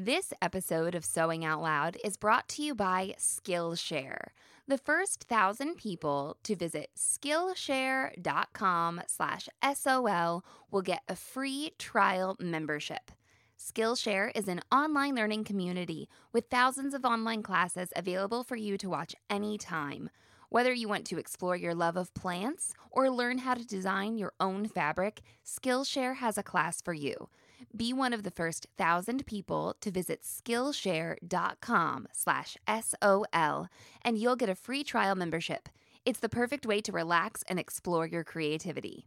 This episode of Sewing Out Loud is brought to you by Skillshare. The first thousand people to visit Skillshare.com slash SOL will get a free trial membership. Skillshare is an online learning community with thousands of online classes available for you to watch anytime. Whether you want to explore your love of plants or learn how to design your own fabric, Skillshare has a class for you. Be one of the first thousand people to visit Skillshare.com slash SOL and you'll get a free trial membership. It's the perfect way to relax and explore your creativity.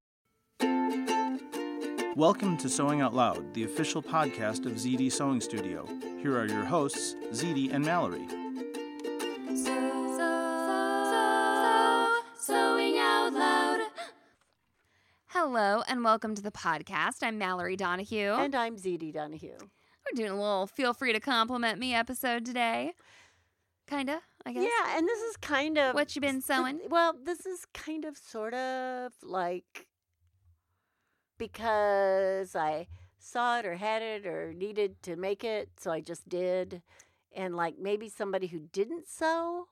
Welcome to Sewing Out Loud, the official podcast of ZD Sewing Studio. Here are your hosts, ZD and Mallory. Sewing out loud. Hello and welcome to the podcast. I'm Mallory Donahue. And I'm ZD Donahue. We're doing a little feel free to compliment me episode today. Kinda, I guess. Yeah, and this is kind of What you been sewing? th- well, this is kind of sort of like because I saw it or had it or needed to make it, so I just did. And like maybe somebody who didn't sew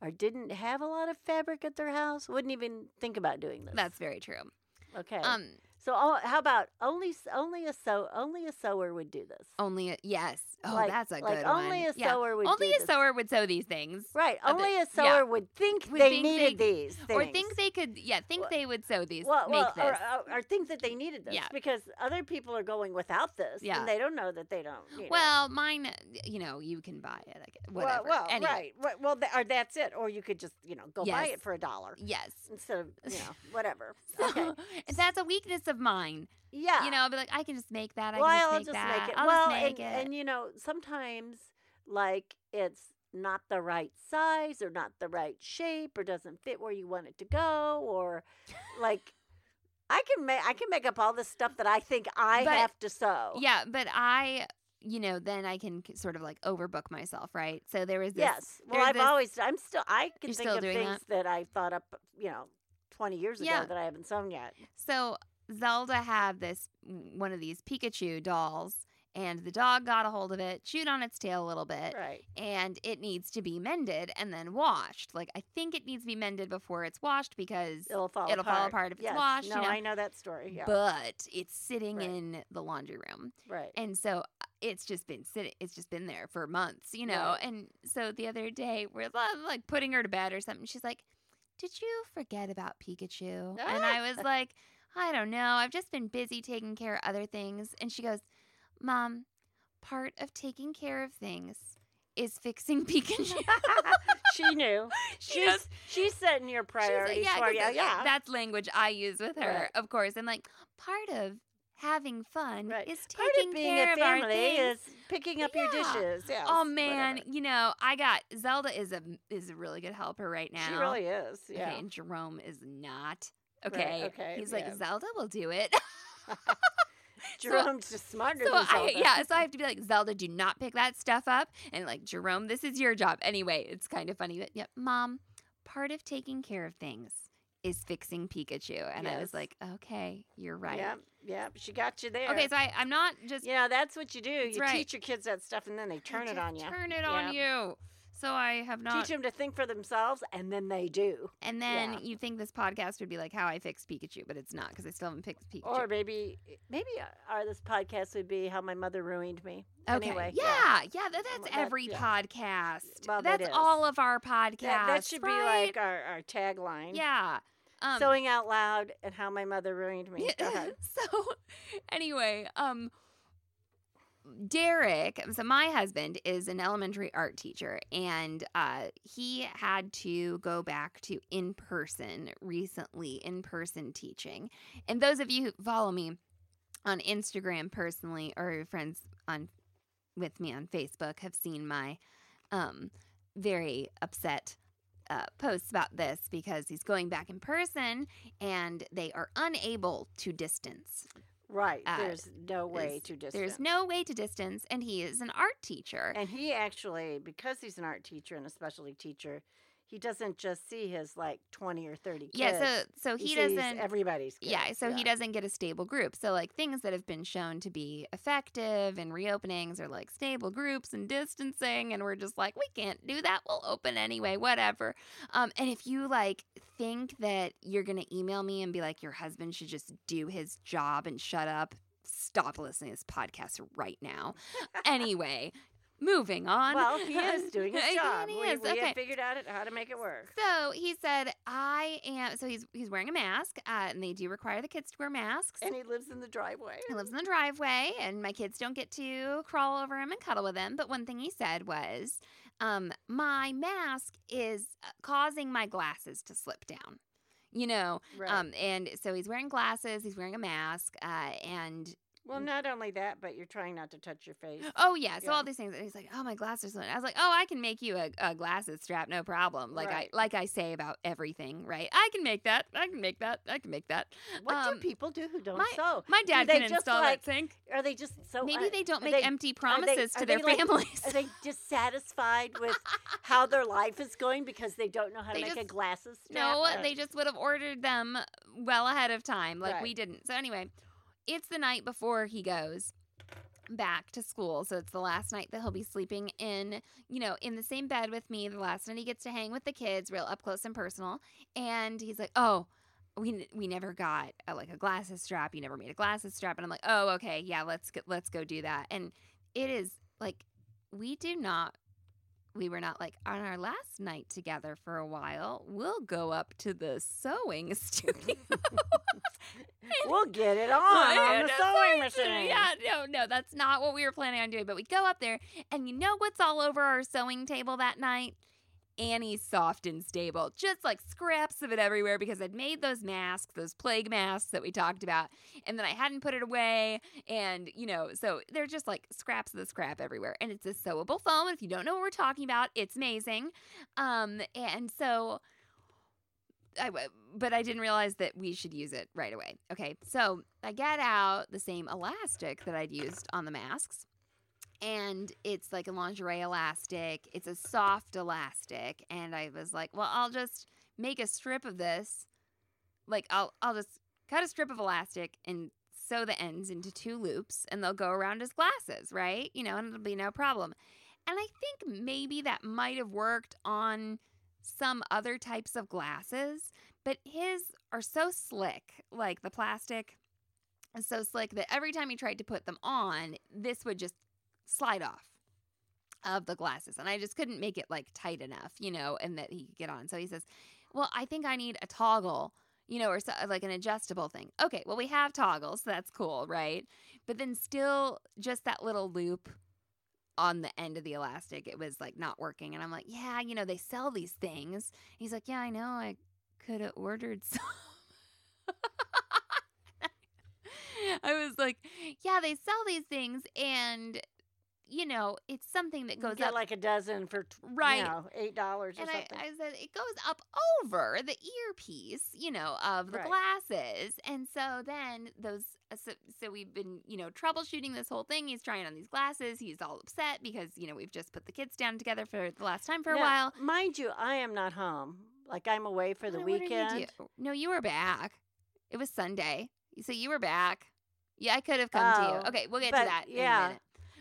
or didn't have a lot of fabric at their house wouldn't even think about doing this. That's very true. okay. Um, so oh, how about only only a sew only a sewer would do this. only a, yes. Oh, Like- that's a like good only one. a Yeah. sewer would Only a this. sewer would sew these things. Right. Only it. a sewer Yeah. would think Would they think needed they- these things. Or think they could, yeah, think Well- they would sew these, well, make well, this. or, or, or think that they needed this Yeah. because other people are going without this, Yeah. and they don't know that they don't. Well, mine, uh, you know, you can buy it. Guess, well, well, Anyway, right. Well, th- or that's it. Or you could just, you know, go buy it for a dollar Yes. instead of, you know, whatever. So, okay. that's a weakness of mine. Yeah. You know, I'll be like, I can just make that. I well, can just I'll make just that. make it. I'll well, just make and, it. and you know, sometimes like it's not the right size or not the right shape or doesn't fit where you want it to go or like I can make I can make up all this stuff that I think I But- have to sew. Yeah, but I, you know, then I can sort of like overbook myself, right? So there was this. Yes. Well, I've this- always I'm still I can think still of doing things that? I thought up, you know, 20 years Yeah. ago that I haven't sewn yet. So Zelda had this one of these Pikachu dolls, and the dog got a hold of it, chewed on its tail a little bit, Right. and it needs to be mended and then washed. Like I think it needs to be mended before it's washed because It'll fall It'll apart. fall apart if it's yes. washed, No, you know. I know that story. Yeah. but it's sitting Right. in the laundry room. right. And so uh, it's just been sitting it's just been there for months, you know. Right. And so the other day we're like putting her to bed or something. She's like, "Did you forget about Pikachu?" And I was like, "I don't know. I've just been busy taking care of other things." And she goes, "Mom, part of taking care of things is fixing Pikachu." she knew. She She's she's setting your She's priorities yeah, for you. Yeah. that's language I use with her, Right. of course. I'm like, part of having fun Right. is taking care a of our family things. is picking up your dishes. Yeah. Oh man, you know, I got Zelda is a is a really good helper right now. She really is. Yeah. Okay, and Jerome is not. Right, Okay. okay, He's yeah. like Zelda will do it. Jerome's just smarter so I yeah, so I have to be like Zelda, do not pick that stuff up, and like Jerome, this is your job anyway. It's kind of funny, but yep, Mom, part of taking care of things is fixing Pikachu, and I was like, okay, you're right. Yep, yep. She got you there. Okay, so I, I'm not just you know, that's what you do. You right. teach your kids that stuff and then they They turn it on you. Turn it on you. So I have not. Teach them to think for themselves, and then they do. and then yeah. you think this podcast would be like how I fixed Pikachu, but it's not because I still haven't fixed Pikachu. Or maybe, maybe our this podcast would be how my mother ruined me. okay. Anyway, yeah, yeah, that, that's That- every yeah. podcast. Well, that that's all of our podcasts. That, that should be like our, our tagline. yeah. Um, Sewing out loud and how my mother ruined me. So anyway, um Derek, so my husband is an elementary art teacher and uh he had to go back to in-person recently, in-person teaching. And those of you who follow me on Instagram personally or your friends on with me on Facebook have seen my um very upset uh, posts about this because he's going back in person and they are unable to distance. Right. Uh, There's no way There's- to distance. There's no way to distance, and he is an art teacher. And he actually, because he's an art teacher and a specialty teacher, he doesn't just see his like 20 or 30 kids. yeah, so so he, sees doesn't. everybody's kids. yeah, so he doesn't get a stable group. So like things that have been shown to be effective in reopenings are like stable groups and distancing, and we're just like we can't do that. We'll open anyway, whatever. Um, and if you like think that you're gonna email me and be like your husband should just do his job and shut up, stop listening to this podcast right now. anyway, moving on. Well, he is doing his job. he we is. we Okay. have figured out how to make it work. So he said, "I am." So he's he's wearing a mask, uh, and they do require the kids to wear masks. And he lives in the driveway. He lives in the driveway, and my kids don't get to crawl over him and cuddle with him. But one thing he said was, um, "My mask is uh, causing my glasses to slip down." You know, Right. um, and so he's wearing glasses. He's wearing a mask, uh, and well, not only that, but you're trying not to touch your face. Oh yeah, so Yeah. all these things. And he's like, "Oh, my glasses." I was like, "Oh, I can make you a, a glasses strap, no problem." Like Right. I like I say about everything, right? I can make that. I can make that. I can make that. What Um, do people do who don't my- sew? My dad can install like, that sink. Are they just so? Maybe they don't make they- empty they- promises are to their like- families. Are they dissatisfied with how their life is going because they don't know how to They make a glasses strap? no, Or- they just would have ordered them well ahead of time, like we didn't. So anyway, it's the night before he goes back to school. So it's the last night that he'll be sleeping in, you know, in the same bed with me. The last night he gets to hang with the kids, real up close and personal. And he's like, "Oh, we we never got uh like a glasses strap. You never made a glasses strap." And I'm like, "Oh, okay, yeah, let's go, let's go do that." And it is like we do not. We were not like on our last night together for a while. We'll go up to the sewing studio. we'll get it on on the sewing machine. Yeah, no, no, that's not what we were planning on doing. But we go up there, and you know what's all over our sewing table that night? Annie's soft and stable, just like scraps of it everywhere because I'd made those masks, those plague masks that we talked about, and then I hadn't put it away. And, you know, so they're just like scraps of the scrap everywhere. And it's a sewable foam. If you don't know what we're talking about, it's amazing. Um, and so I, but I didn't realize that we should use it right away. Okay, so I get out the same elastic that I'd used on the masks, and it's like a lingerie elastic. It's a soft elastic, and I was like, well, I'll just make a strip of this. Like I'll I'll just cut a strip of elastic and sew the ends into two loops, and they'll go around his glasses, right? You know, and it'll be no problem. And I think maybe that might have worked on some other types of glasses, but his are so slick, like the plastic so slick that every time he tried to put them on, this would just slide off of the glasses. And I just couldn't make it like tight enough, you know, and that he could get on. So he says, Well, I think I need a toggle, you know, or so, like an adjustable thing. Okay, well, we have toggles, so that's cool, right? But then still just that little loop on the end of the elastic, it was like not working. And I'm like, yeah, you know, they sell these things. He's like, yeah, I know. I could have ordered some. I was like, yeah, they sell these things, and you know, it's something that goes up. like a dozen for Right. you know, eight dollars or and I, something. I said it goes up over the earpiece, you know, of the Right. glasses. And so then those, uh, so, so we've been, you know, troubleshooting this whole thing. He's trying on these glasses. He's all upset because, you know, we've just put the kids down together for the last time for a Now, while. mind you, I am not home. Like I'm away for the did you weekend. No, you were back. It was Sunday. So you were back. Yeah, I could have come to you. Oh, Okay, we'll get to that in a yeah.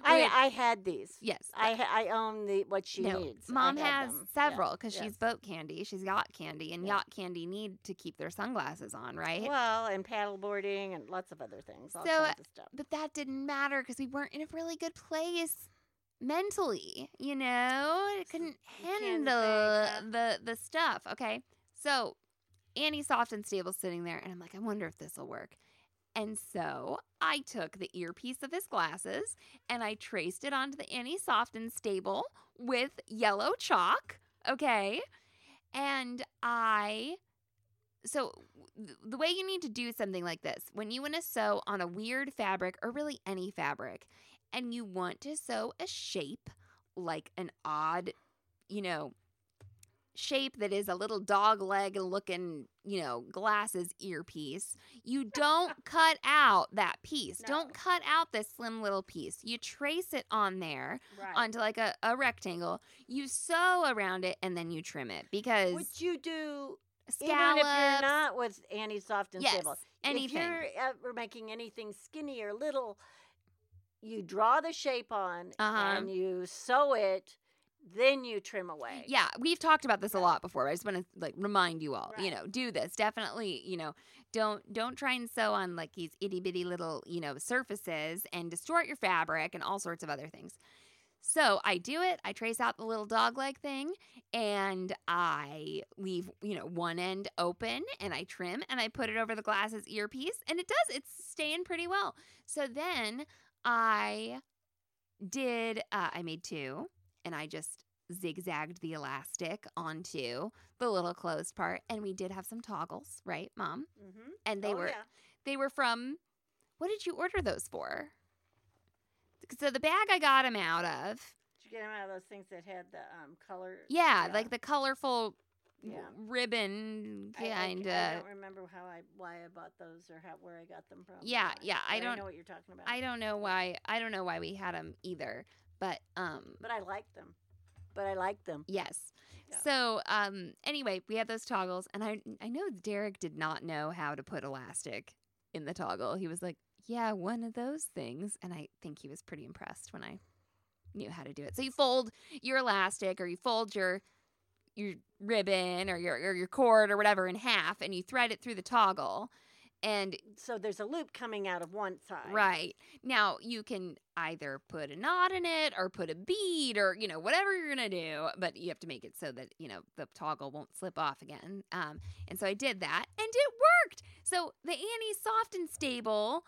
I, I had these. yes. I I own the what she no, needs. Mom has them. several Yeah, because yes. she's boat candy. She's yacht candy, and Yeah. yacht candy need to keep their sunglasses on, right? Well, and paddleboarding and lots of other things. So, kinds of stuff. but that didn't matter because we weren't in a really good place mentally. You know, I couldn't handle the the stuff. Okay, so Annie Soft and Stable sitting there, and I'm like, I wonder if this will work. And so I took the earpiece of his glasses and I traced it onto the Annie Soft and Stable with yellow chalk. Okay. And I, so the way you need to do something like this, when you want to sew on a weird fabric or really any fabric, and you want to sew a shape like an odd, you know, shape that is a little dog leg looking, you know, glasses earpiece, you don't cut out that piece. No. Don't cut out this slim little piece. You trace it on there Right. onto like a, a rectangle. You sew around it and then you trim it because Which you do scallops, even if you're not with Annie Soft and yes, Stable. anything. If you're ever making anything skinny or little, you draw the shape on Uh-huh. and you sew it, then you trim away. Yeah, we've talked about this a lot before. I just want to like remind you all, you know, do this. Definitely, you know, don't don't try and sew on like these itty bitty little, you know, surfaces and distort your fabric and all sorts of other things. So I do it. I trace out the little dog leg thing and I leave, you know, one end open and I trim and I put it over the glasses earpiece and it does. It's staying pretty well. So then I did, uh, I made two and I just zigzagged the elastic onto the little closed part and we did have some toggles, right, mom? Mm-hmm. And they oh, were yeah. they were from what did you order those for? So the bag I got them out of, Did you get them out of those things that had the um, color? yeah, like the colorful Yeah. ribbon I- I, I, don't remember how I why I bought those or how where I got them from. Yeah, yeah, I don't- know what you're talking about. I don't know why. I don't know why we had them either. But um, but I like them. But I like them. yes. Yeah. So um, anyway, we had those toggles, and I I know Derek did not know how to put elastic in the toggle. He was like, "Yeah, one of those things," and I think he was pretty impressed when I knew how to do it. So you fold your elastic, or you fold your your ribbon or your or your cord or whatever in half, and you thread it through the toggle. And So there's a loop coming out of one side. Right. Now you can either put a knot in it or put a bead or, you know, whatever you're going to do, but you have to make it so that, you know, the toggle won't slip off again. Um, and so I did that and it worked. So the Annie Soft and Stable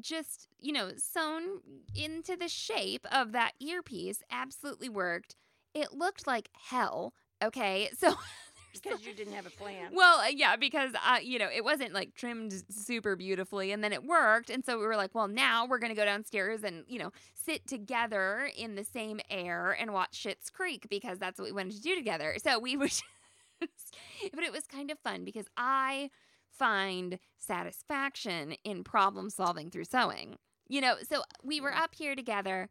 just, you know, sewn into the shape of that earpiece absolutely worked. It looked like hell. Okay. So Because you didn't have a plan. well, uh, yeah, because uh, you know it wasn't like trimmed super beautifully, and then it worked, and so we were like, well, now we're gonna go downstairs and you know sit together in the same air and watch Schitt's Creek because that's what we wanted to do together. So we would, but it was kind of fun because I find satisfaction in problem solving through sewing. You know, so we were up here together,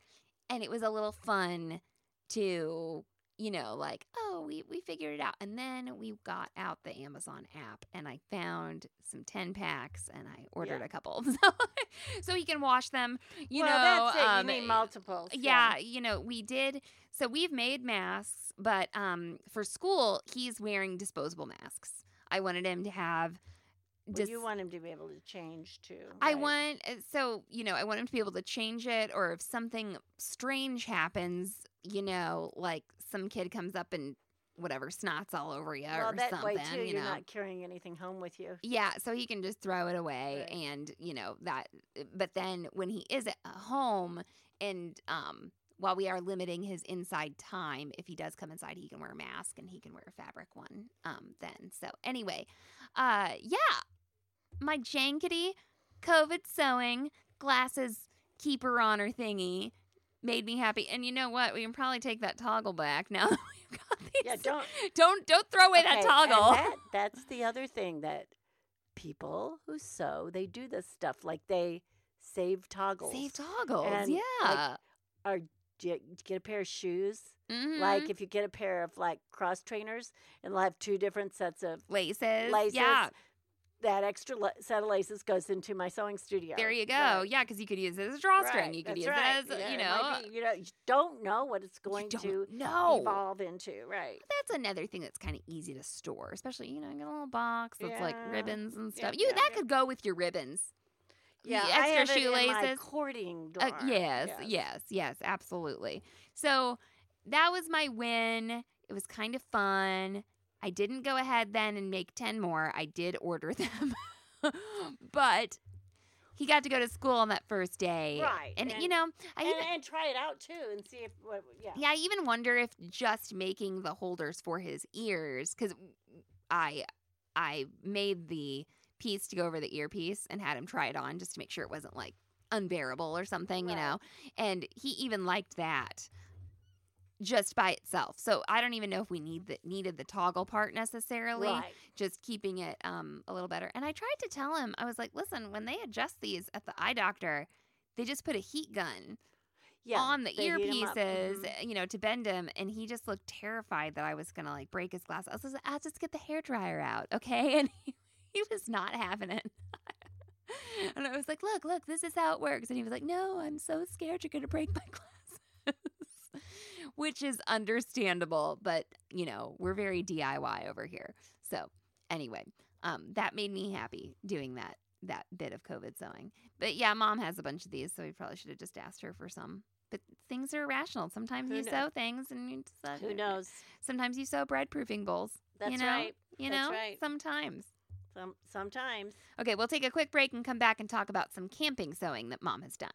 and it was a little fun to you know, like, oh, we, we figured it out. And then we got out the Amazon app and I found some 10 packs and I ordered Yeah. a couple. So, so he can wash them, you well, know. that's it. um, you need multiples. yeah, you know, we did. So we've made masks, but um, for school, he's wearing disposable masks. I wanted him to have. Well, dis- you want him to be able to change too. I want uh, so you know I want him to be able to change it, or if something strange happens, you know, like some kid comes up and whatever snots all over you Well, or that something, way too, you you're know. not carrying anything home with you. Yeah, so he can just throw it away Right. and, you know, that but then when he is at home and um while we are limiting his inside time, if he does come inside, he can wear a mask and he can wear a fabric one um then. So anyway, uh yeah. My jankety COVID sewing glasses keeper honor thingy made me happy. And you know what? We can probably take that toggle back now that we've got these. Yeah, don't don't don't throw away that Okay, and toggle. that- that's the other thing that people who sew they do this stuff like they save toggles. Save toggles. And, like, yeah. Do you get a pair of shoes. Mhm. Like if you get a pair of like cross trainers and they'll have two different sets of laces. laces. Yeah. that extra la- set of laces goes into my sewing studio. There you go. Right. Yeah, because you could use it as a drawstring. Right, You could that's use right. it as, Yeah, you know, be- you know, you don't know what it's going to know. evolve into, right? That's another thing that's kind of easy to store, especially you know, you get a little box that's like ribbons and Yeah, stuff. you yeah, that yeah. could go with your ribbons. Yeah, extra have it in my shoelaces. courting Uh, drawer. yes, yes, yes, absolutely. So that was my win. It was kind of fun. I didn't go ahead then and make 10 more. I did order them. but he got to go to school on that first day. Right, And, you know, I and, even, and try it out too and see if what yeah. yeah, I even wonder if just making the holders for his ears cuz I I made the piece to go over the earpiece and had him try it on just to make sure it wasn't like unbearable or something, you know. And he even liked that just by itself. So I don't even know if we need the needed the toggle part necessarily. Right. Just keeping it um a little better. And I tried to tell him, I was like, listen, when they adjust these at the eye doctor, they just put a heat gun Yeah. on the they heat 'em up. earpieces, Mhm. you know, to bend him, and he just looked terrified that I was gonna like break his glass. I was like, I'll just get the hair dryer out, okay? And he, he was not having it. and I was like, look, look, this is how it works. And he was like, no, I'm so scared you're gonna break my glasses. Which is understandable, but you know, we're very DIY over here. So anyway, um, that made me happy doing that that bit of COVID sewing. But yeah, mom has a bunch of these, so we probably should have just asked her for some. But things are irrational. Sometimes Who you kno- sew things, and you uh, Who knows? Sometimes you sew bread proofing bowls. That's you know? right. You That's know, right. sometimes. Some sometimes. Okay, we'll take a quick break and come back and talk about some camping sewing that mom has done.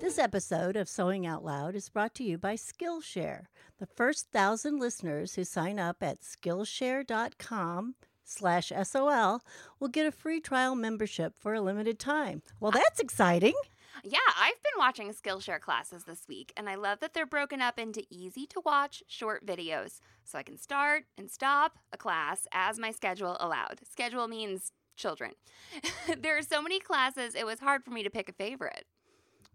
This episode of Sewing Out Loud is brought to you by Skillshare. The first thousand listeners who sign up at Skillshare.com slash SOL will get a free trial membership for a limited time. Well, that's exciting. Yeah, I've been watching Skillshare classes this week, and I love that they're broken up into easy to watch short videos so I can start and stop a class as my schedule allowed. Schedule means children. there are so many classes, it was hard for me to pick a favorite.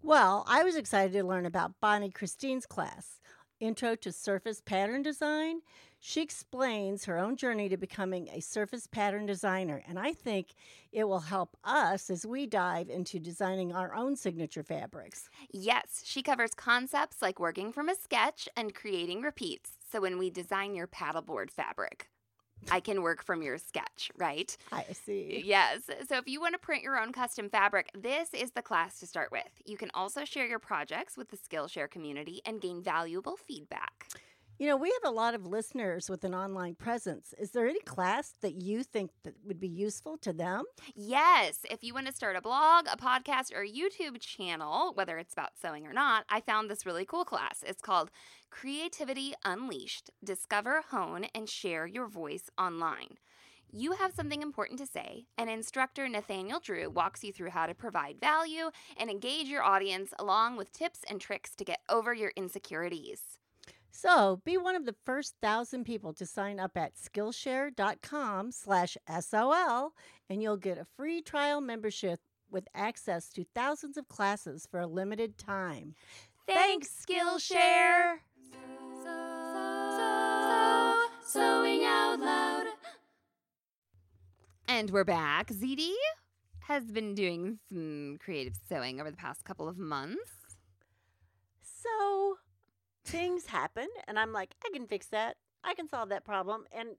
Well, I was excited to learn about Bonnie Christine's class, Intro to Surface Pattern Design. She explains her own journey to becoming a surface pattern designer, and I think it will help us as we dive into designing our own signature fabrics. Yes, she covers concepts like working from a sketch and creating repeats. So when we design your paddleboard fabric, I can work from your sketch, right? I see. Yes. So if you want to print your own custom fabric, this is the class to start with. You can also share your projects with the Skillshare community and gain valuable feedback. You know, we have a lot of listeners with an online presence. Is there any class that you think that would be useful to them? Yes, if you want to start a blog, a podcast, or a YouTube channel, whether it's about sewing or not, I found this really cool class. It's called Creativity Unleashed Discover, Hone, and Share Your Voice Online. You have something important to say, and instructor Nathaniel Drew walks you through how to provide value and engage your audience along with tips and tricks to get over your insecurities. So be one of the first thousand people to sign up at Skillshare.com slash SOL, and you'll get a free trial membership with access to thousands of classes for a limited time. Thanks, Skillshare! so Sewing out loud. And we're back. ZD has been doing some creative sewing over the past couple of months. So things happen, and I'm like, I can fix that. I can solve that problem. And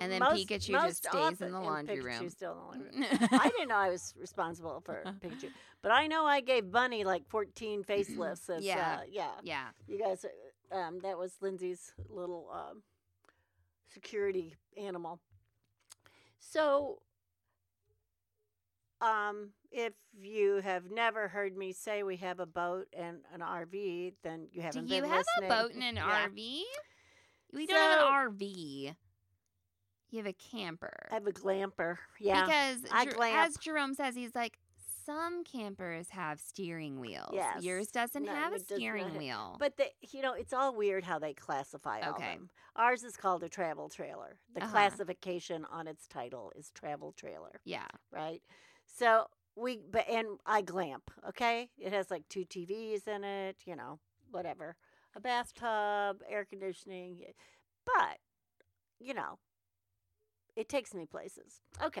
And then most- Pikachu most just stays in the laundry room. Still in the laundry room. I didn't know I was responsible for Pikachu, but I know I gave Bunny like 14 facelifts. As, Yeah. uh, yeah. yeah. You guys, uh, um, that was Lindsay's little um, security animal. So, um, if you have never heard me say we have a boat and an RV, then you haven't Do you have listening. a boat and an Yeah. RV? We don't have an RV. You have a camper. I have a glamper. Yeah. Because I Jer- glamp. as Jerome says, he's like, some campers have steering wheels. Yes. Yours doesn't No, have a it does not steering have- wheel. But the, you know, it's all weird how they classify all Okay. them. Ours is called a travel trailer. The Uh-huh. classification on its title is travel trailer, yeah. right? So we, but and I glamp. Okay, it has like two TVs in it. You know, whatever, a bathtub, air conditioning. but you know, it takes me places. Okay.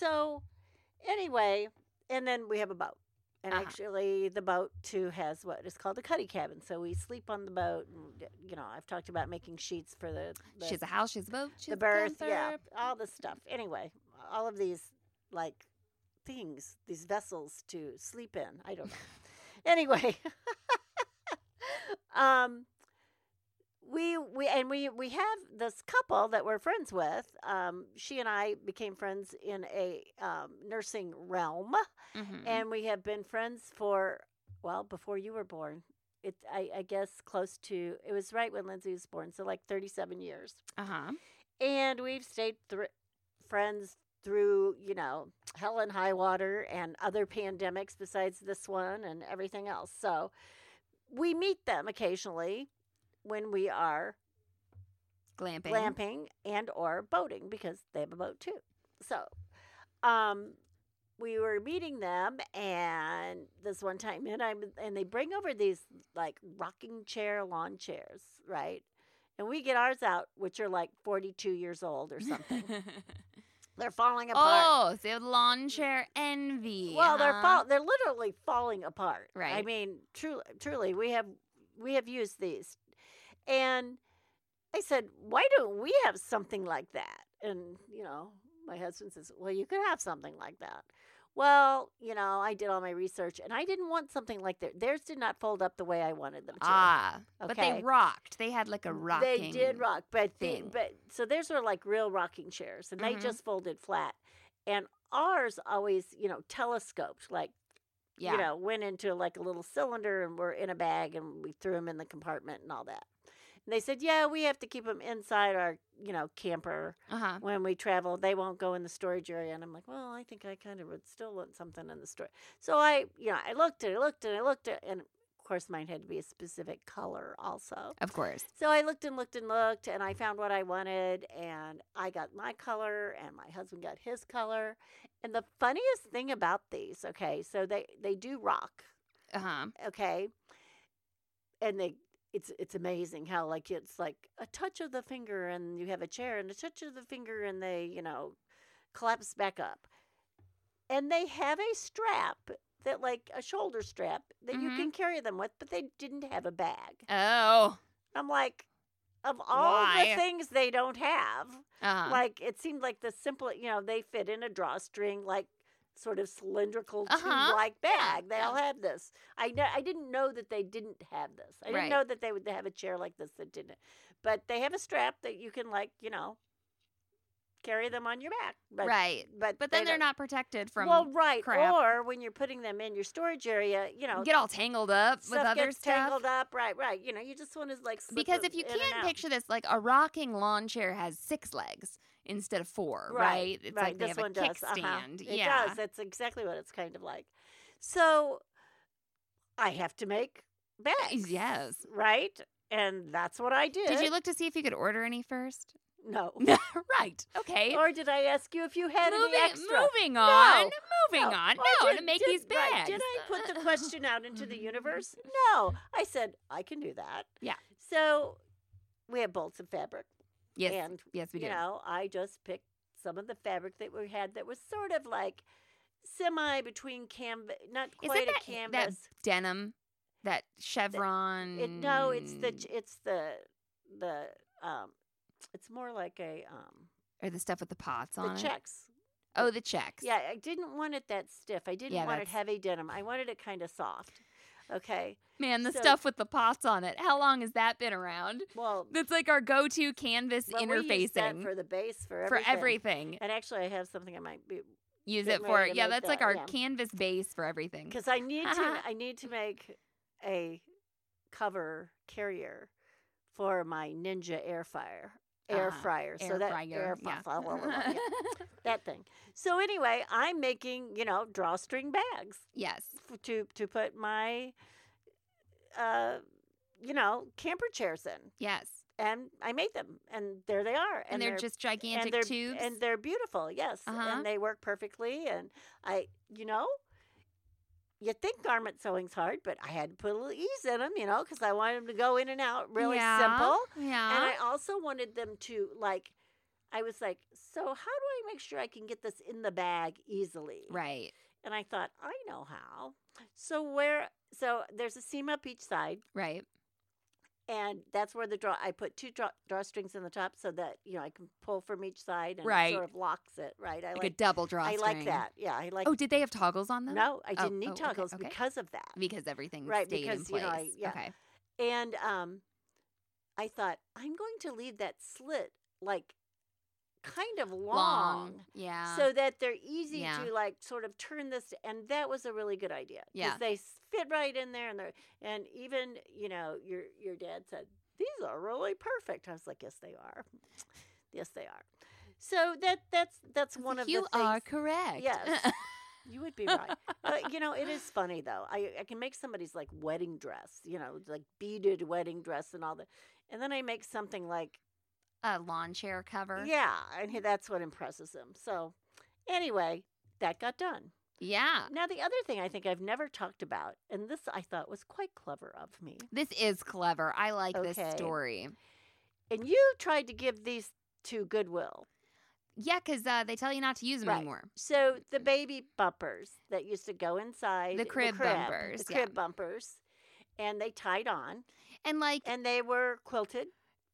So, anyway, and then we have a boat. And Uh-huh. actually, the boat too has what is called a cuddy cabin. So we sleep on the boat. And, you know, I've talked about making sheets for the, the She's a house, she's a boat, she's the a berth, yeah, all this stuff. Anyway, all of these like things, these vessels to sleep in. I don't know. anyway, um, we we and we we have this couple that we're friends with. Um, she and I became friends in a um, nursing realm, Mhm. and we have been friends for well before you were born. It I, I guess close to it was right when Lindsay was born, so like thirty seven years uh-huh. and we've stayed thr friends through you know hell and high water and other pandemics besides this one and everything else so we meet them occasionally when we are Glamping. glamping and or boating because they have a boat too so um we were meeting them and this one time and I'm and they bring over these like rocking chair lawn chairs right and we get ours out which are like 42 years old or something they're falling apart oh, so lawn chair envy. well they're huh? fall- they're literally falling apart Right. i mean truly truly we have we have used these and i said why don't we have something like that and you know my husband says well you could have something like that well you know i did all my research and i didn't want something like that theirs did not fold up the way i wanted them to Ah, but they rocked. They had like a rocking. they did rock, but the, but so theirs were like real rocking chairs, and they Mhm. just folded flat. And ours always, you know, telescoped, like Yeah. you know, went into like a little cylinder and were in a bag, and we threw them in the compartment and all that. And they said, yeah, we have to keep them inside our, you know, camper Uh huh. when we travel. They won't go in the storage area. And I'm like, well, I think I kind of would still want something in the store." So I, you know, I looked and I looked and I looked at, and of course mine had to be a specific color also. Of course. So I looked and looked and looked, and I found what I wanted, and I got my color, and my husband got his color. And the funniest thing about these, okay, so they they do rock, Uh huh. okay, and they it's it's amazing how like it's like a touch of the finger, and you have a chair, and a touch of the finger, and they you know collapse back up, and they have a strap that like a shoulder strap that you Mhm. can carry them with, but they didn't have a bag. Oh. I'm like, of all Why? the things they don't have, Uh huh. like it seemed like the simple, you know, they fit in a drawstring, like sort of cylindrical Uh-huh. tube-like Yeah, bag. They all have this. I know, I didn't know that they didn't have this. I didn't Right. know that they would have a chair like this that didn't. But they have a strap that you can, like, you know, carry them on your back. But, right. But But then they're don't- protected from well, right. crap. Or when you're putting them in your storage area, you know, get all tangled up with stuff other gets stuff. tangled up. Right, right. You know, you just want to like Because if you can't picture this, like a rocking lawn chair has six legs instead of four, right? It's right. like they this have one a does. uh-huh. kickstand. It yeah. does. That's exactly what it's kind of like. So I have to make bags. Yes. Right? and that's what I did. Did you look to see if you could order any first? No. right. Okay. or did I ask you if you had moving, any extra? moving on. No. Moving No. on. Or No, did- to make did- these bags. right, Did I put the question out into the universe? No. I said I can do that. Yeah. So we have bolts of fabric, Yes. and yes, we do. you know, I just picked some of the fabric that we had that was sort of like semi between canvas, not quite a that, canvas. that denim, that chevron? It, no, it's the it's the the um, it's more like a um or the stuff with the pots the on it. checks. Oh, the checks. Yeah, I didn't want it that stiff. I didn't Yeah, want it heavy denim. I wanted it kind of soft. Okay. Man, the So- stuff with the pots on it. How long has that been around? Well, That's like our go-to canvas well, we use that interfacing for the base for for everything. everything. And actually, I have something I might be Use it for yeah. That's like our yeah. canvas base for everything. because I need to. I need to make a cover carrier for my Ninja air fryer. Air Uh-huh. fryer, so that fryer, air yeah. fry- yeah, that thing. So anyway, I'm making you know drawstring bags. yes. f- to to put my uh you know camper chairs in Yes. and i made them and there they are And, they're, just gigantic and they're, tubes. and they're beautiful yes Uh-huh. and they work perfectly and i you know you think garment sewing's hard but i had to put a little ease in them you know because i wanted them to go in and out really yeah. simple Yeah. and i also wanted them to like i was like so how do i make sure i can get this in the bag easily right. and I thought, I know how. So where so there's a seam up each side, Right. And that's where the draw. I put two draw, drawstrings in the top so that you know I can pull from each side and Right. it sort of locks it. Right. I Like, a double double I like that. Yeah, I like. Oh, did they have toggles on them? no, I Oh, didn't need oh, toggles okay. because of that. Because everything Right, stayed because, in you know, place. I- yeah. Okay. And um, I thought I'm going to leave that slit like kind of long. Yeah. so that they're easy Yeah. to like sort of turn this and that was a really good idea Yeah. they fit right in there and they're and even you know your your dad said these are really perfect i was like yes they are yes they are so that that's that's one of you the things are correct. Yes. you would be right but you know it is funny though i i can make somebody's like wedding dress you know like beaded wedding dress and all that and then i make something like a lawn chair cover. yeah and he- that's what impresses him so anyway that got done Yeah. now, the other thing I think I've never talked about, and this I thought was quite clever of me, This is clever. I like Okay. this story. and you tried to give these to Goodwill. Yeah, because uh, they tell you not to use them Right. anymore. So the baby bumpers that used to go inside The crib bumpers, the yeah. crib bumpers, and they tied on, And like, and they were quilted.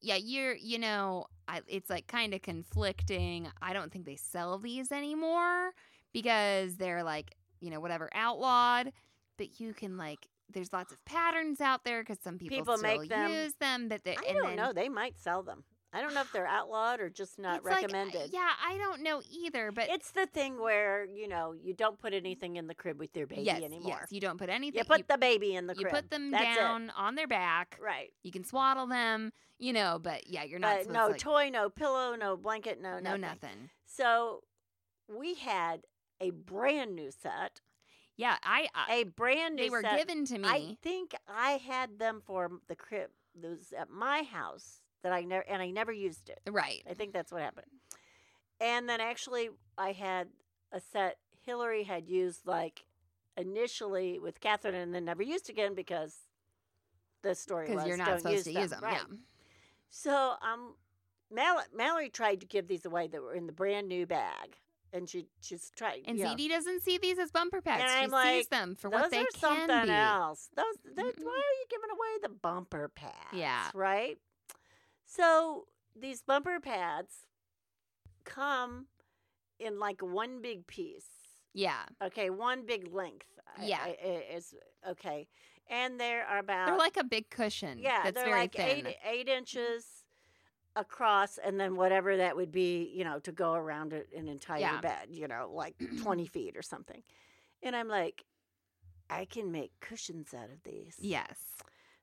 Yeah, you're, you know, I, it's like kind of conflicting. I don't think they sell these anymore because they're like, you know, whatever outlawed. But you can like, there's lots of patterns out there because some people, People still make them. use them. But they, I don't then, know. They might sell them. I don't know if they're outlawed or just not it's like, uh, recommended. yeah, I don't know either. But It's the thing where you know you don't put anything in the crib with your baby yes, anymore. yes, you don't put anything. You put the baby in the crib. you put them That's it. down on their back. Right. You can swaddle them, you know, but yeah, you're not no to like, toy, no pillow, no blanket, no no nothing. nothing. So we had a brand new set. Yeah, I, I A brand new set they were set. given to me. I think I had them for the crib. Those at my house that I never and I never used it. right. I think that's what happened. And then actually, I had a set Hillary had used like initially with Catherine, and then never used again because the story was you're not supposed to use them. Right. Yeah. So um, Mal- Mallory tried to give these away that were in the brand new bag, and she she's tried. And ZD doesn't see these as bumper pads. And she I'm sees them for what they are can something be. else. Those, those why are you giving away the bumper pads? Yeah. right. So these bumper pads come in like one big piece. Yeah. Okay, one big length. Yeah. I- i- is okay, and there are about They're like a big cushion. yeah, That's they're very like thin. eight eight mm-hmm. inches across, and then whatever that would be, you know, to go around it an entire Yeah. bed, you know, like twenty feet or something. And I'm like, I can make cushions out of these. Yes.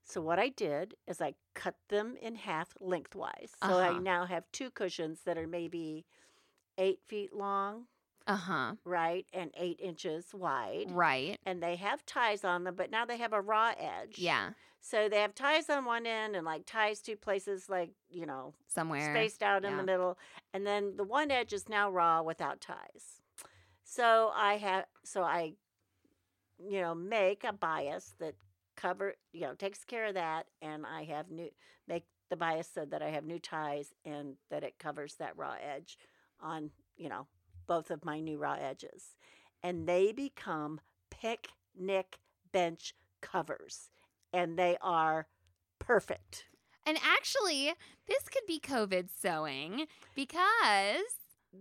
So what I did is I cut them in half lengthwise. So I Uh-huh. now have two cushions that are maybe eight feet long, Uh huh. right, and eight inches wide. Right. And they have ties on them, but now they have a raw edge. Yeah. So they have ties on one end and like ties two places, like, you know, Somewhere. spaced out in the middle. And then the one edge is now raw without ties. So I have, so I, you know, make a bias that cover, you know, takes care of that. And I have new, make the bias so that I have new ties and that it covers that raw edge on, you know, both of my new raw edges. And they become picnic bench covers. And they are perfect. And actually, this could be COVID sewing because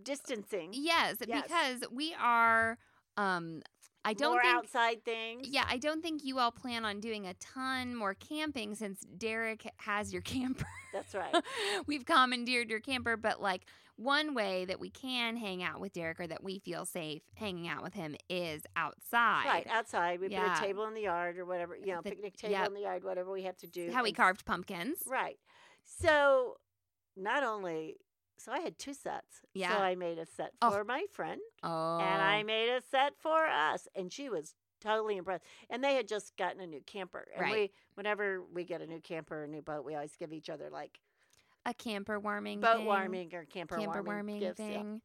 Distancing. yes, Yes. because we are. Um, I don't More think. outside things. Yeah, I don't think you all plan on doing a ton more camping since Derek has your camper. That's right. We've commandeered your camper, but like one way that we can hang out with Derek or that we feel safe hanging out with him is outside. Right, outside. We Yeah. put a table in the yard or whatever, you know, The- picnic table yep. in the yard, whatever we have to do. How we carved pumpkins. Right. So, not only, so I had two sets. Yeah. So I made a set Oh. for my friend Oh. and I made a set for us. And she was totally impressed. And they had just gotten a new camper. And Right. we, whenever we get a new camper or a new boat, we always give each other like a camper warming boat thing, warming or camper, camper warming, warming gifts. yeah. thing.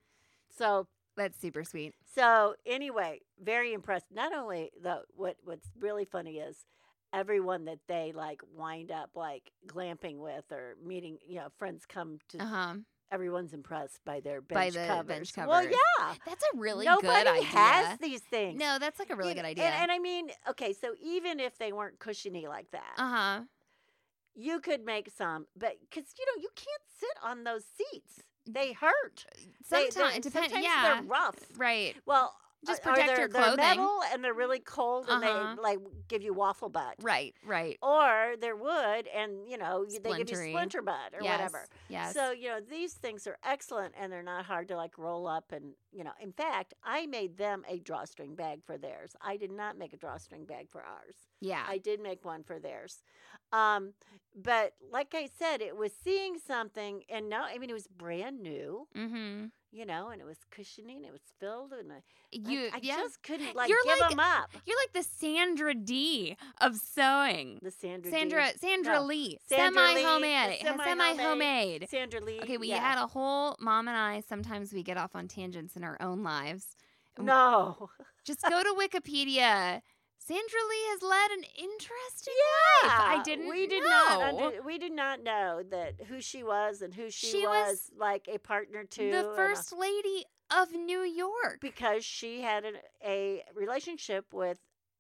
So, That's super sweet. So anyway, very impressed. Not only the what what's really funny is everyone that they like wind up like glamping with or meeting, you know, friends come to Uh huh. Everyone's impressed by their bench By the covers. bench Well, yeah. That's a really Nobody good idea. has these things. No, that's like a really You good idea. And, and I mean, okay, so even if they weren't cushiony like that, uh huh. you could make some, but because you know you can't sit on those seats; they hurt. Sometimes depends. sometimes Yeah. they're rough. Right. Well, Just protect your they're metal and they're really cold and Uh-huh. they like give you waffle butt. Right. Right. Or they're wood and you know you- they give you splinter butt or yes. whatever. Yes. So you know these things are excellent and they're not hard to like roll up and you know. In fact, I made them a drawstring bag for theirs. I did not make a drawstring bag for ours. yeah. I did make one for theirs. Um, but like I said, it was seeing something, and no, I mean it was brand new, mm-hmm. You know, and it was cushioning, it was filled, and I, You. I, I yeah. just couldn't like You're give like- them up. You're like the Sandra Dee of sewing. The Sandra, D- Sandra Sandra No. Lee. Sandra semi homemade. Semi homemade. Sandra Lee. Okay, we yeah. had a whole mom and I. Sometimes we get off on tangents in our own lives. no. Just go to Wikipedia. Sandra Lee has led an interesting life. I didn't We did know. not. Under, we did not know that who she was and who she, She was, was like a partner to the and a- first lady of New York. because she had an, a relationship with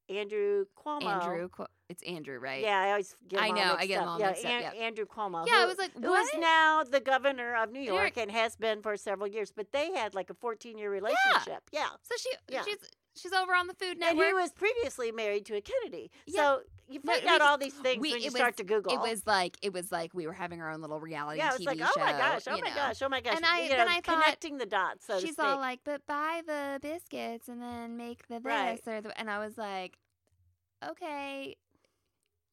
Andrew Cuomo. Andrew, it's Andrew, right? Yeah, I always get I know, I get 'em up. all yeah, mixed up, An- yeah. Andrew Cuomo. Yeah, I was like, who is what? now the governor of New York York. and has been for several years. But they had like a 14 year relationship. Yeah. So she, Yeah. she's she's over on the Food Network. And he was previously married to a Kennedy. Yeah. So you No, find we out all these things we- when you it start to Google. It was like it was like we were having our own little reality yeah, TV it's like, show. oh my gosh, oh my know. gosh, oh my gosh. And I- you then know, I thought- connecting the dots, so She's all like, "But buy the biscuits and then make the this Right. or the," and I was like, "Okay,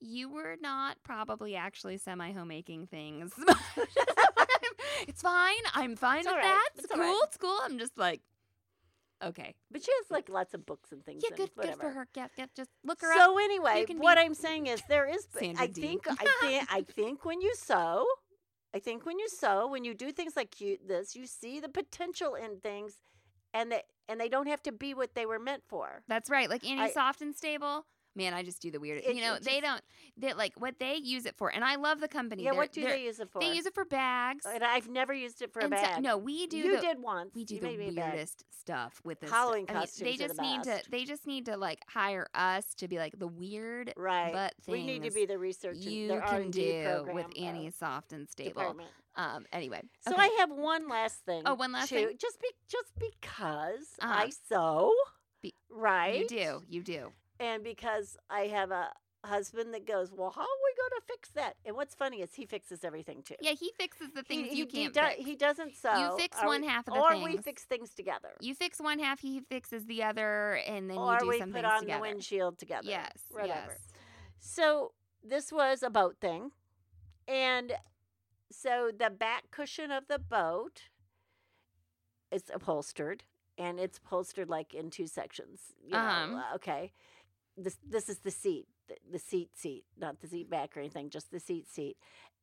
you were not probably actually semi homemaking things. it's fine. I'm fine It's with right. that. It's, It's cool. right. It's cool. I'm just like, okay, but she has like lots of books and things. yeah, good, good for her. Yeah, yeah, just look her up. So anyway, can what be I'm saying is there is Sandra I think I think I think when you sew, I think when you sew, when you do things like you, this, you see the potential in things and that and they don't have to be what they were meant for. That's right. Like Annie I- Soft and Stable. Man, I just do the weirdest. It- you know, it they don't. They like what they use it for, and I love the company. Yeah, They're- what do they're- use it for? They use it for bags. And I've never used it for a and so- bag. no, we do. you the, did once. We do You the made me a bag. weirdest stuff with this. Halloween stuff. I mean, costumes they are the just need to. They just need to like hire us to be like the weird Right. but we need to be the research. you the can do with uh, Annie Soft and Stable. Um. Anyway, So okay. I have one last thing. Oh, one last too, thing? Just be just because Uh-huh. I sew, Be- right? you do. You do. And because I have a husband that goes, well, how are we going to fix that? And what's funny is he fixes everything too. Yeah, he fixes the things he, you he, can't do- fix. he doesn't sew. You fix or one we- half of the or we fix things together, You fix one half, he fixes the other, and then or you do we put things on together. the windshield together. Yes. whatever. Yes. So this was a boat thing, and so the back cushion of the boat is upholstered, and it's upholstered like in two sections. You know, Um. uh, okay. This this is the seat, the, the seat seat, not the seat back or anything, just the seat seat.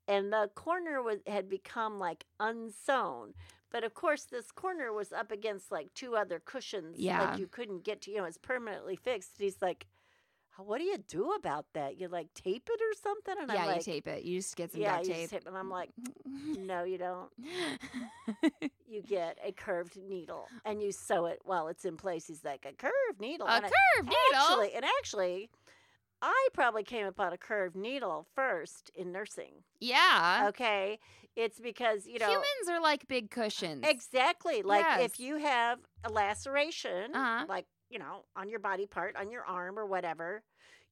And the corner was had become like unsewn. But of course, this corner was up against like two other cushions. Yeah. Like you couldn't get to, you know, it's permanently fixed. And he's like, "How- What do you do about that? You like tape it or something? And yeah, I'm like, you tape it. You just get some Yeah, duct you tape. tape. And I'm like, No, you don't. You get a curved needle and you sew it while it's in place. He's like, A curved needle. a And I- curved needle. Actually, and actually, I probably came upon a curved needle first in nursing. yeah. Okay. It's because, you know, Humans are like big cushions. exactly like Yes. if you have a laceration, Uh-huh. like, you know, on your body part, on your arm or whatever,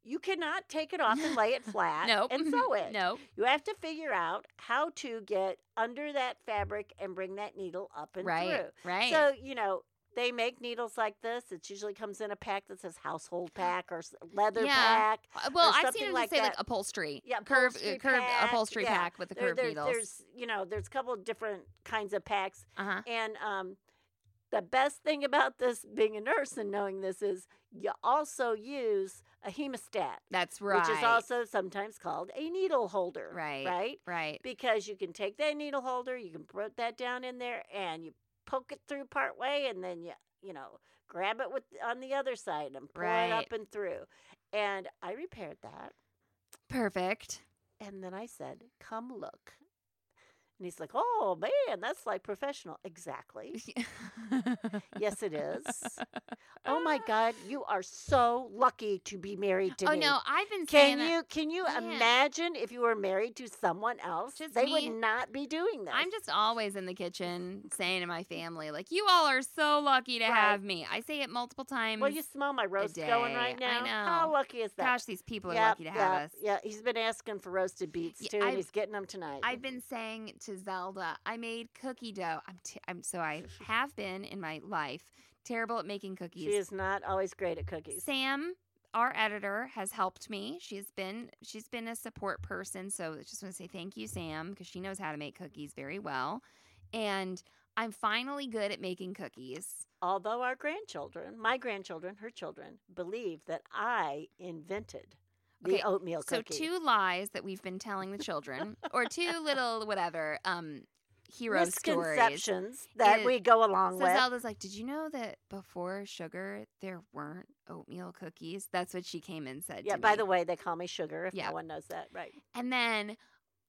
you cannot take it off and lay it flat nope. and sew it. nope. You have to figure out how to get under that fabric and bring that needle up and Right. through. Right. So, you know, they make needles like this. It usually comes in a pack that says household pack or leather Yeah. pack. Uh, well, I've seen them like say like upholstery. Yeah, curve, upholstery curved pack, upholstery yeah. pack with the There- curved there- needles. There's, you know, there's a couple of different kinds of packs. Uh huh. And um, the best thing about this being a nurse and knowing this is you also use a hemostat, That's right. which is also sometimes called a needle holder. Right. Right. right. because you can take that needle holder, you can put that down in there, and you poke it through part way, and then you you know grab it with on the other side and pull it up and through. And I repaired that, Perfect. and then I said, "Come look." And he's like, "Oh man, that's like professional." Exactly. yes, it is. Oh my God, you are so lucky to be married to oh me. Oh no, I've been saying Can that. you can you Yeah. imagine if you were married to someone else? Just they me. would not be doing this. I'm just always in the kitchen saying to my family, like, you all are so lucky to Right. have me. I say it multiple times. Well, you smell my roast going right I know. How lucky is that? Gosh, these people are Yep, lucky to have us. Yeah, he's been asking for roasted beets Yeah, too, and he's getting them tonight. I've been saying to Zelda, I made cookie dough. I'm, t- I'm so I have been in my life terrible at making cookies. she is not always great at cookies. Sam, our editor, has helped me. She's been she's been a support person. So I just want to say thank you, Sam, because she knows how to make cookies very well. And I'm finally good at making cookies. Although our grandchildren, my grandchildren, her children, believe that I invented the Okay, oatmeal cookie. So two lies that we've been telling the children, or two little whatever um hero stories. misconceptions that is- we go along with. So with. Zelda's like, "Did you know that before sugar there weren't oatmeal cookies?" That's what she came and said. yeah, to by me. the way, they call me sugar if Yeah. no one knows that. Right. And then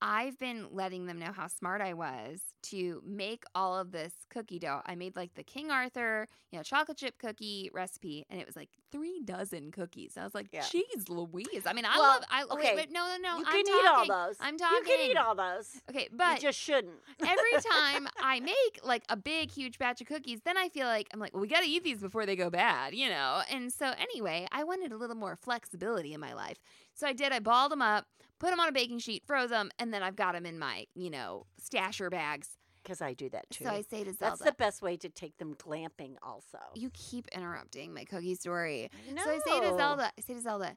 I've been letting them know how smart I was to make all of this cookie dough. I made like the King Arthur, you know, chocolate chip cookie recipe, and it was like three dozen cookies. I was like, Yeah. "Jeez, Louise!" I mean, I Well, love. I okay, wait, but no, no, no. you I'm can talking, eat all those. I'm talking. You can eat all those. Okay, you but just shouldn't. every time I make like a big, huge batch of cookies, then I feel like I'm like, well, we got to eat these before they go bad, you know? And so, anyway, I wanted a little more flexibility in my life. So I did. I balled them up, put them on a baking sheet, froze them, and then I've got them in my, you know, stasher bags. Because I do that too. So I say to Zelda, That's the best way to take them glamping, also. you keep interrupting my cookie story. no. So I say to Zelda, I say to Zelda,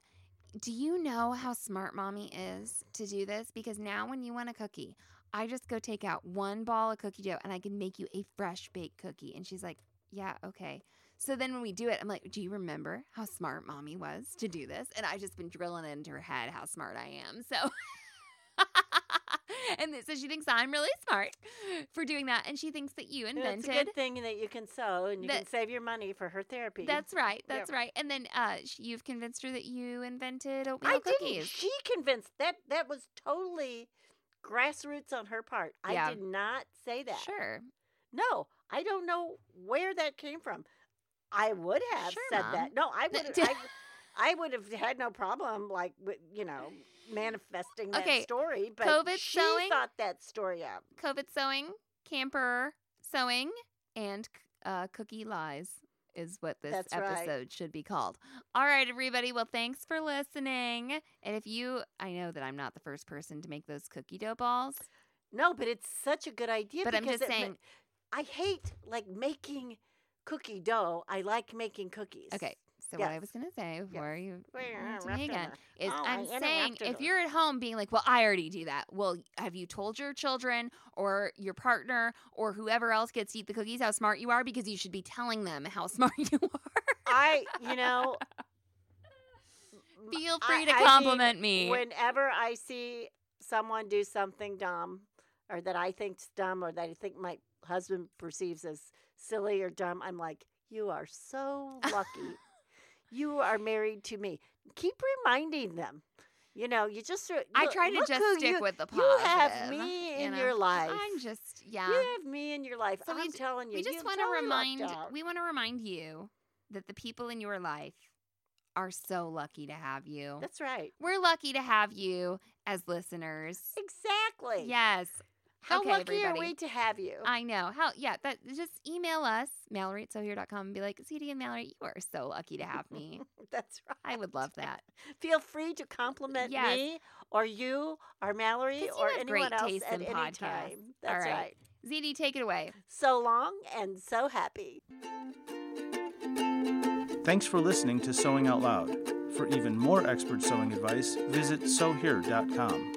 do you know how smart mommy is to do this? Because now when you want a cookie, I just go take out one ball of cookie dough and I can make you a fresh baked cookie. And she's like, yeah, okay. So then when we do it, I'm like, do you remember how smart mommy was to do this? And I just been drilling into her head how smart I am. So. and so she thinks I'm really smart for doing that. And she thinks that you invented It's a good thing that you can sew and you can save your money for her therapy. That's right. Yeah. That's right. And then uh, you've convinced her that you invented oatmeal I cookies. didn't. She convinced that that was totally grassroots on her part. Yeah. I did not say that. Sure. No, I don't know where that came from. I would have Sure, said Mom. that. No, I would. I, I would have had no problem, like you know, manifesting that Okay, story. But COVID she sewing? thought that story up. COVID sewing, camper sewing, and uh, cookie lies is what this That's right. episode should be called. All right, everybody. Well, thanks for listening. And if you, I know that I'm not the first person to make those cookie dough balls, No, but it's such a good idea. but I'm because just ma- saying. I hate like making cookie dough. I like making cookies. Okay, So what I was gonna say before you Wait, you're interrupted me interrupting again her. is Oh, I I'm saying interrupted if her. you're at home being like, well, I already do that. Well, have you told your children or your partner or whoever else gets to eat the cookies how smart you are? Because you should be telling them how smart you are. I, you know, m- Feel I- free to I mean, compliment me. Whenever I see someone do something dumb or that I think's dumb or that I think my husband perceives as silly or dumb, I'm like, you are so lucky. you are married to me. Keep reminding them. You know, you just re- I try to just stick you, with the positive. You have me you in know? your life. I'm just yeah. You have me in your life. So I'm j- telling you. we just want to remind we want to remind you that the people in your life are so lucky to have you. That's right. We're lucky to have you as listeners. Exactly. Yes. How okay, lucky everybody. are we to have you? I know. How yeah, that just email us, Mallory at sewhere.com and be like, ZD and Mallory, you are so lucky to have me. That's right. I would love that. Feel free to compliment Yes. me or you or Mallory 'Cause you or have anyone great else taste at in any podcasts. time. All That's right. right. ZD, take it away. So long and so happy. Thanks for listening to Sewing Out Loud. For even more expert sewing advice, visit sewhere.com.